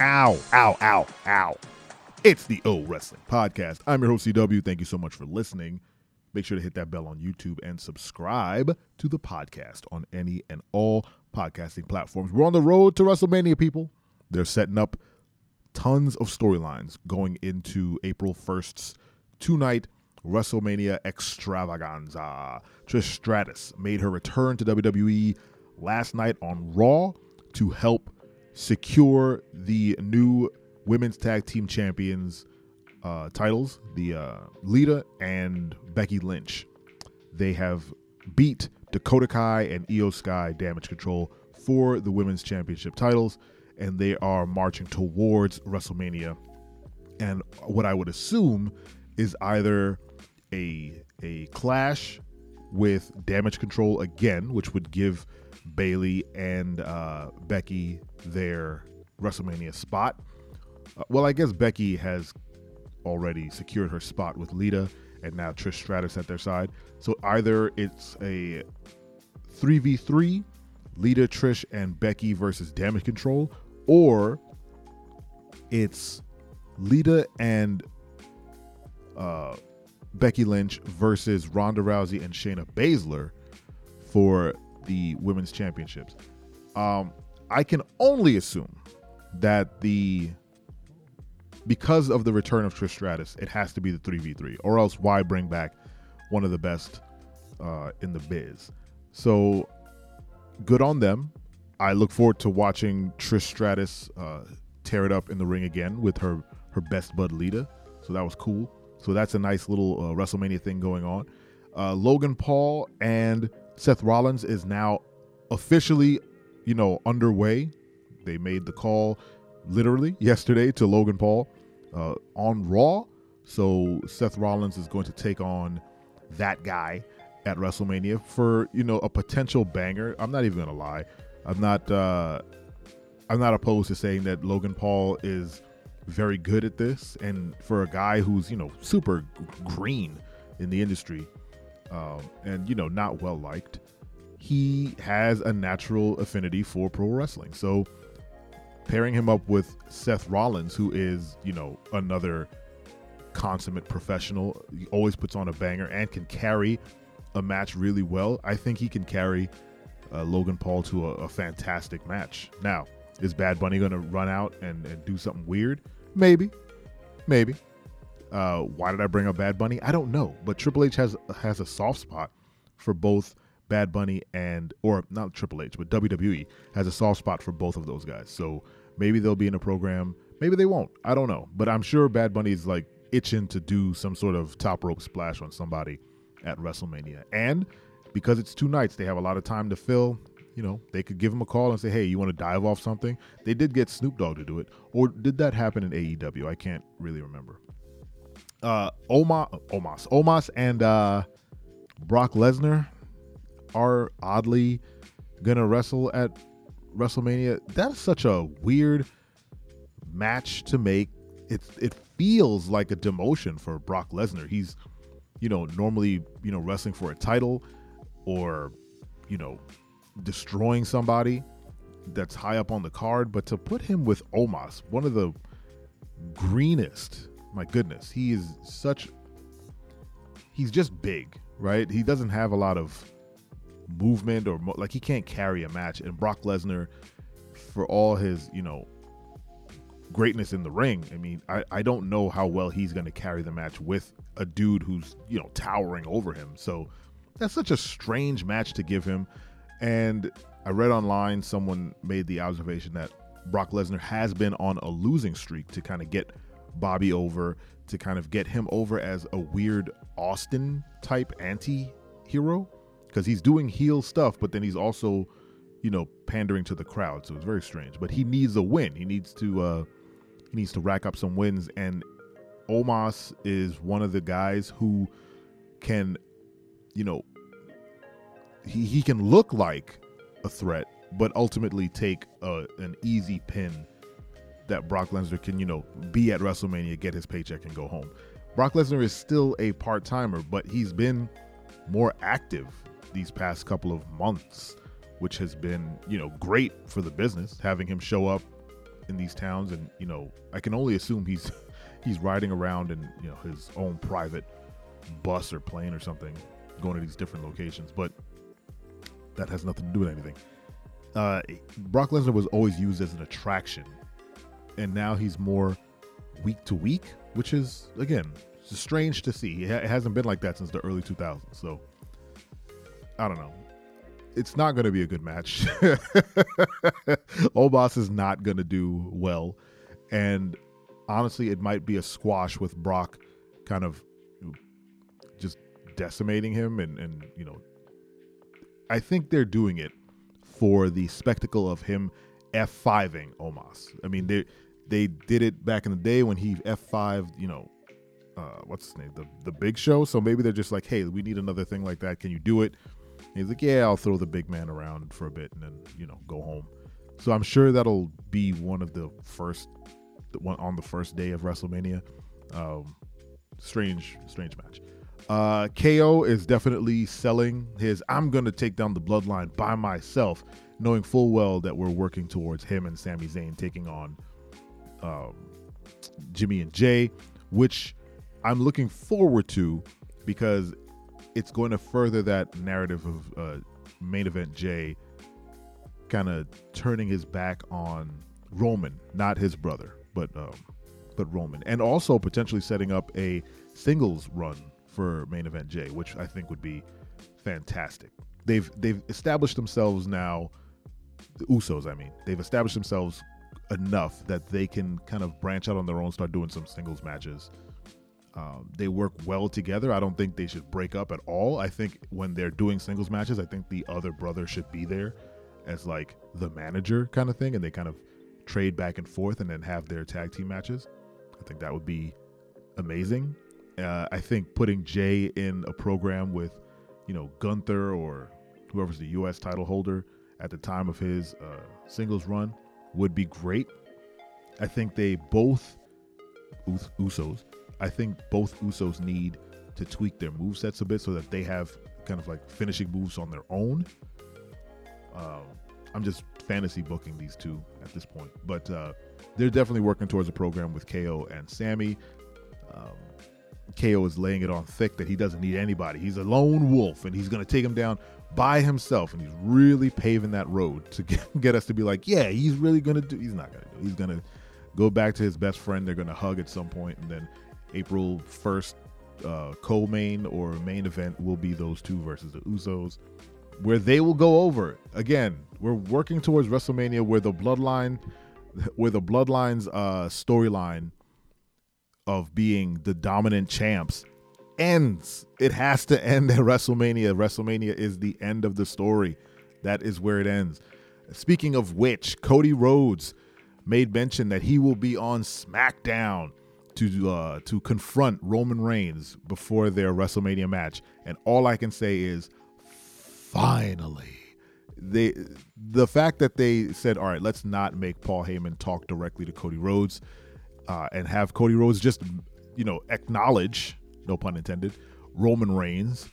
Ow, ow, ow, ow. It's the O Wrestling Podcast. I'm your host, CW. Thank you so much for listening. Make sure to hit that bell on YouTube and subscribe to the podcast on any and all podcasting platforms. We're on the road to WrestleMania, people. They're setting up tons of storylines going into April 1st's two night WrestleMania extravaganza. Trish Stratus made her return to WWE last night on Raw to help secure the new women's tag team champions uh, titles, the uh, Lita and Becky Lynch. They have beat Dakota Kai and Iyo Sky Damage Control for the women's championship titles, and they are marching towards WrestleMania. And what I would assume is either a a clash with Damage Control again, which would give Bayley and uh, Becky their WrestleMania spot. Uh, well, I guess Becky has already secured her spot with Lita and now Trish Stratus at their side. So either it's a 3v3, Lita, Trish, and Becky versus Damage Control, or it's Lita and uh, Becky Lynch versus Ronda Rousey and Shayna Baszler for the women's championships. Um, I can only assume that the because of the return of Trish Stratus, it has to be the 3v3, or else why bring back one of the best uh, in the biz? So good on them. I look forward to watching Trish Stratus uh, tear it up in the ring again with her her best bud Lita. So that was cool. So that's a nice little uh, WrestleMania thing going on. Uh, Logan Paul and Seth Rollins is now officially, you know, underway. They made the call literally yesterday to Logan Paul uh, on Raw. So Seth Rollins is going to take on that guy at WrestleMania for you know a potential banger. I'm not even gonna lie. I'm not. Uh, I'm not opposed to saying that Logan Paul is very good at this, and for a guy who's you know super green in the industry, um, and you know not well liked, he has a natural affinity for pro wrestling. So pairing him up with Seth Rollins, who is you know another consummate professional, he always puts on a banger and can carry a match really well. I think he can carry uh, Logan Paul to a, a fantastic match. Now, is Bad Bunny going to run out and, and do something weird? Maybe, maybe. Uh, why did I bring up Bad Bunny? I don't know, but Triple H has has a soft spot for both Bad Bunny and or not Triple H, but WWE has a soft spot for both of those guys. So maybe they'll be in a program, maybe they won't. I don't know, but I'm sure Bad Bunny is like itching to do some sort of top rope splash on somebody at WrestleMania. And because it's two nights, they have a lot of time to fill you know, they could give him a call and say, "Hey, you want to dive off something?" They did get Snoop Dogg to do it, or did that happen in AEW? I can't really remember. Uh, Omos, Omos, Omos, and uh, Brock Lesnar are oddly gonna wrestle at WrestleMania. That's such a weird match to make. It it feels like a demotion for Brock Lesnar. He's, you know, normally you know wrestling for a title, or you know destroying somebody that's high up on the card, but to put him with Omos, one of the greenest, my goodness, he is such he's just big, right? He doesn't have a lot of movement or mo- like he can't carry a match and Brock Lesnar for all his, you know, greatness in the ring. I mean, I, I don't know how well he's going to carry the match with a dude who's, you know, towering over him. So that's such a strange match to give him. And I read online someone made the observation that Brock Lesnar has been on a losing streak to kind of get Bobby over, to kind of get him over as a weird Austin type anti hero because he's doing heel stuff, but then he's also, you know, pandering to the crowd. So it's very strange. But he needs a win. He needs to uh, he needs to rack up some wins, and Omos is one of the guys who can, you know, he, he can look like a threat, but ultimately take a, an easy pin that Brock Lesnar can, you know, be at WrestleMania, get his paycheck, and go home. Brock Lesnar is still a part timer, but he's been more active these past couple of months, which has been, you know, great for the business. Having him show up in these towns, and you know, I can only assume he's he's riding around in you know his own private bus or plane or something, going to these different locations. But that has nothing to do with anything. Uh, Brock Lesnar was always used as an attraction, and now he's more week to week, which is again strange to see. It hasn't been like that since the early 2000s. So I don't know. It's not going to be a good match. Omos is not going to do well, and honestly, it might be a squash with Brock kind of just decimating him and and you know I think they're doing it for the spectacle of him F5ing Omos. I mean, they they did it back in the day when he F5, you know, uh, what's his name, the the Big Show. So maybe they're just like, hey, we need another thing like that. Can you do it? He's like, yeah, I'll throw the big man around for a bit and then you know go home. So I'm sure that'll be one of the first one on the first day of WrestleMania. Um, strange, strange match. Uh, KO is definitely selling his I'm going to take down the bloodline by myself, knowing full well that we're working towards him and Sami Zayn taking on um, Jimmy and Jey, which I'm looking forward to because it's going to further that narrative of uh, main event Jey kind of turning his back on Roman, not his brother, but um, but Roman, and also potentially setting up a singles run for main event Jey, which I think would be fantastic. They've they've established themselves now. The Usos, I mean, they've established themselves enough that they can kind of branch out on their own, start doing some singles matches. Um, they work well together. I don't think they should break up at all. I think when they're doing singles matches, I think the other brother should be there as like the manager kind of thing, and they kind of trade back and forth and then have their tag team matches. I think that would be amazing. Uh, I think putting Jey in a program with, you know, Gunther or whoever's the U.S. title holder at the time of his uh, singles run would be great. I think they both Us- Usos. I think both Usos need to tweak their move sets a bit so that they have kind of like finishing moves on their own. Um, I'm just fantasy booking these two at this point, but uh, they're definitely working towards a program with KO and Sami. Um, KO is laying it on thick that he doesn't need anybody. He's a lone wolf and he's going to take him down by himself. And he's really paving that road to get, get us to be like, yeah, he's really going to do. He's not going to do. He's going to go back to his best friend. They're going to hug at some point, and then April first, uh, co-main or main event will be those two versus the Usos, where they will go over. Again, we're working towards WrestleMania, where the bloodline, where the bloodlines uh, storyline of being the dominant champs ends. It has to end at WrestleMania. WrestleMania is the end of the story. That is where it ends. Speaking of which, Cody Rhodes made mention that he will be on SmackDown to uh, to confront Roman Reigns before their WrestleMania match. And all I can say is, finally, they the fact that they said, all right, let's not make Paul Heyman talk directly to Cody Rhodes uh, and have Cody Rhodes just, you know, acknowledge, no pun intended, Roman Reigns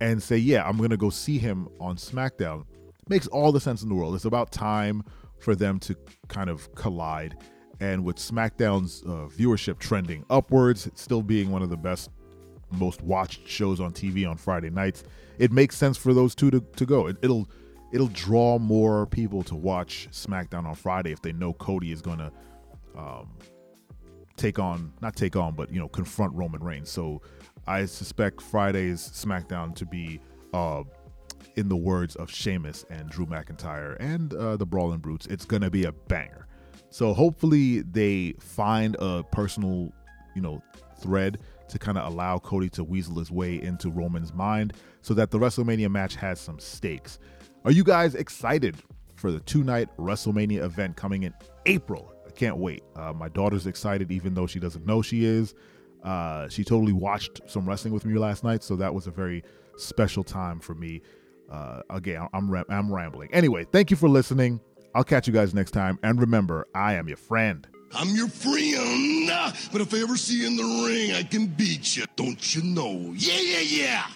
and say, yeah, I'm to go see him on SmackDown makes all the sense in the world. It's about time for them to kind of collide. And with SmackDown's uh, viewership trending upwards, still being one of the best, most watched shows on TV on Friday nights, it makes sense for those two to, to go. It, it'll it'll draw more people to watch SmackDown on Friday if they know Cody is going to um, take on, not take on, but you know, confront Roman Reigns. So I suspect Friday's SmackDown to be, uh, in the words of Sheamus and Drew McIntyre and uh, the Brawling Brutes, it's gonna be a banger. So hopefully they find a personal, you know, thread to kind of allow Cody to weasel his way into Roman's mind so that the WrestleMania match has some stakes. Are you guys excited for the two night WrestleMania event coming in April? I can't wait. Uh, my daughter's excited, even though she doesn't know she is. Uh, she totally watched some wrestling with me last night, so that was a very special time for me. Uh, again, I'm I'm rambling. Anyway, thank you for listening. I'll catch you guys next time, and remember, I am your friend. I'm your friend, but if I ever see you in the ring, I can beat you. Don't you know? Yeah, yeah, yeah.